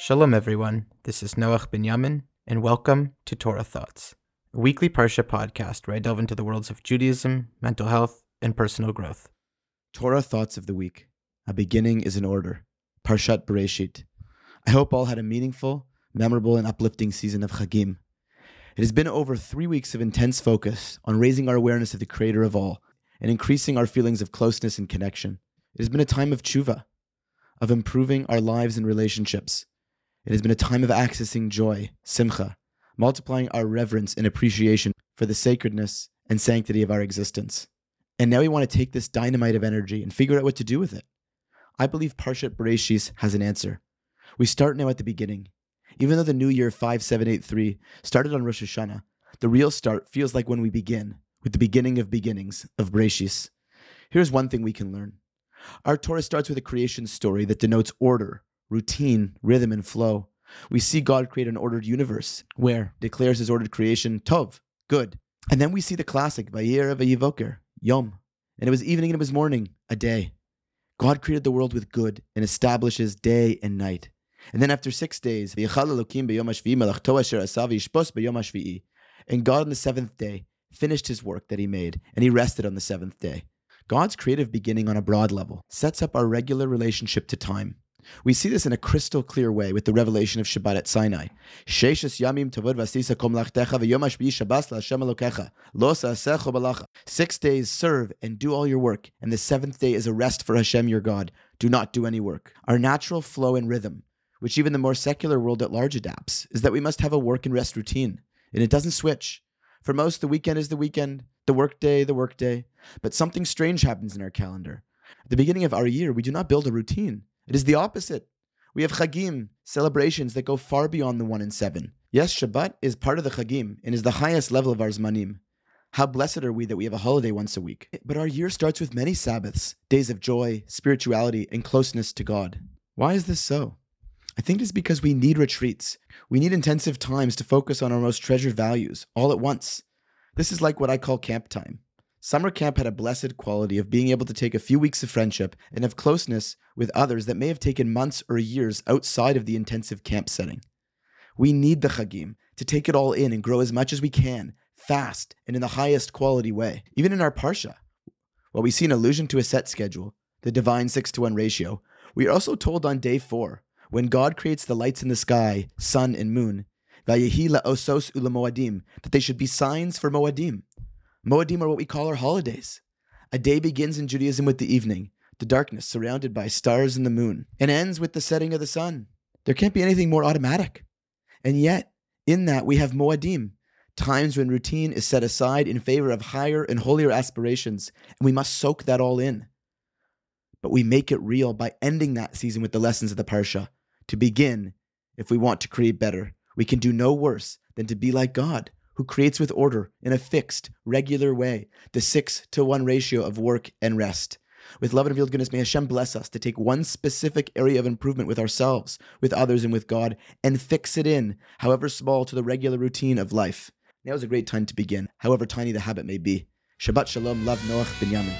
Shalom, everyone. This is Noach Binyamin, and welcome to Torah Thoughts, a weekly Parsha podcast where I delve into the worlds of Judaism, mental health, and personal growth. Torah Thoughts of the Week. A beginning is in order. Parshat Bereshit. I hope all had a meaningful, memorable, and uplifting season of Chagim. It has been over three weeks of intense focus on raising our awareness of the Creator of all and increasing our feelings of closeness and connection. It has been a time of tshuva, of improving our lives and relationships. It has been a time of accessing joy, simcha, multiplying our reverence and appreciation for the sacredness and sanctity of our existence. And now we want to take this dynamite of energy and figure out what to do with it. I believe Parshat Bereshis has an answer. We start now at the beginning. Even though the new year 5783 started on Rosh Hashanah, the real start feels like when we begin, with the beginning of beginnings, of Bereshis. Here's one thing we can learn. Our Torah starts with a creation story that denotes order, routine, rhythm, and flow. We see God create an ordered universe where declares his ordered creation tov, good. And then we see the classic Vayir Vayivoker, Yom. And it was evening and it was morning, a day. God created the world with good and establishes day and night. And then after six days, and God on the seventh day finished his work that he made, and he rested on the seventh day. God's creative beginning on a broad level sets up our regular relationship to time. We see this in a crystal clear way with the revelation of Shabbat at Sinai. Six days serve and do all your work, and the seventh day is a rest for Hashem your God. Do not do any work. Our natural flow and rhythm, which even the more secular world at large adapts, is that we must have a work and rest routine, and it doesn't switch. For most, the weekend is the weekend, the workday, the workday. But something strange happens in our calendar. At the beginning of our year, we do not build a routine. It is the opposite. We have Chagim, celebrations that go far beyond the one in seven. Yes, Shabbat is part of the Chagim and is the highest level of our Zmanim. How blessed are we that we have a holiday once a week. But our year starts with many Sabbaths, days of joy, spirituality, and closeness to God. Why is this so? I think it's because we need retreats. We need intensive times to focus on our most treasured values all at once. This is like what I call camp time. Summer camp had a blessed quality of being able to take a few weeks of friendship and of closeness with others that may have taken months or years outside of the intensive camp setting. We need the Chagim to take it all in and grow as much as we can, fast and in the highest quality way. Even in our Parsha, while we see an allusion to a set schedule, the divine 6 to 1 ratio, we are also told on day 4, when God creates the lights in the sky, sun and moon, that they should be signs for Moadim Moedim are what we call our holidays. A day begins in Judaism with the evening, the darkness surrounded by stars and the moon, and ends with the setting of the sun. There can't be anything more automatic. And yet, in that, we have Moadim, times when routine is set aside in favor of higher and holier aspirations, and we must soak that all in. But we make it real by ending that season with the lessons of the Parsha. To begin, if we want to create better, we can do no worse than to be like God who creates with order in a fixed, regular way the six to one ratio of work and rest. With love and revealed goodness, may Hashem bless us to take one specific area of improvement with ourselves, with others, and with God, and fix it in, however small, to the regular routine of life. Now is a great time to begin, however tiny the habit may be. Shabbat Shalom, love Noach Binyamin.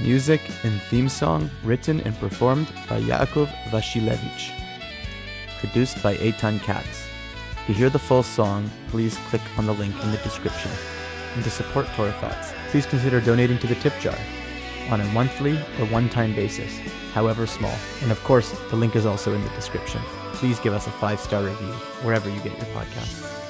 Music and theme song written and performed by Yaakov Vashilevich. Produced by Eitan Katz. To hear the full song, please click on the link in the description. And to support Torah Thoughts, please consider donating to the tip jar on a monthly or one time basis, however small. And of course, the link is also in the description. Please give us a five star review wherever you get your podcasts.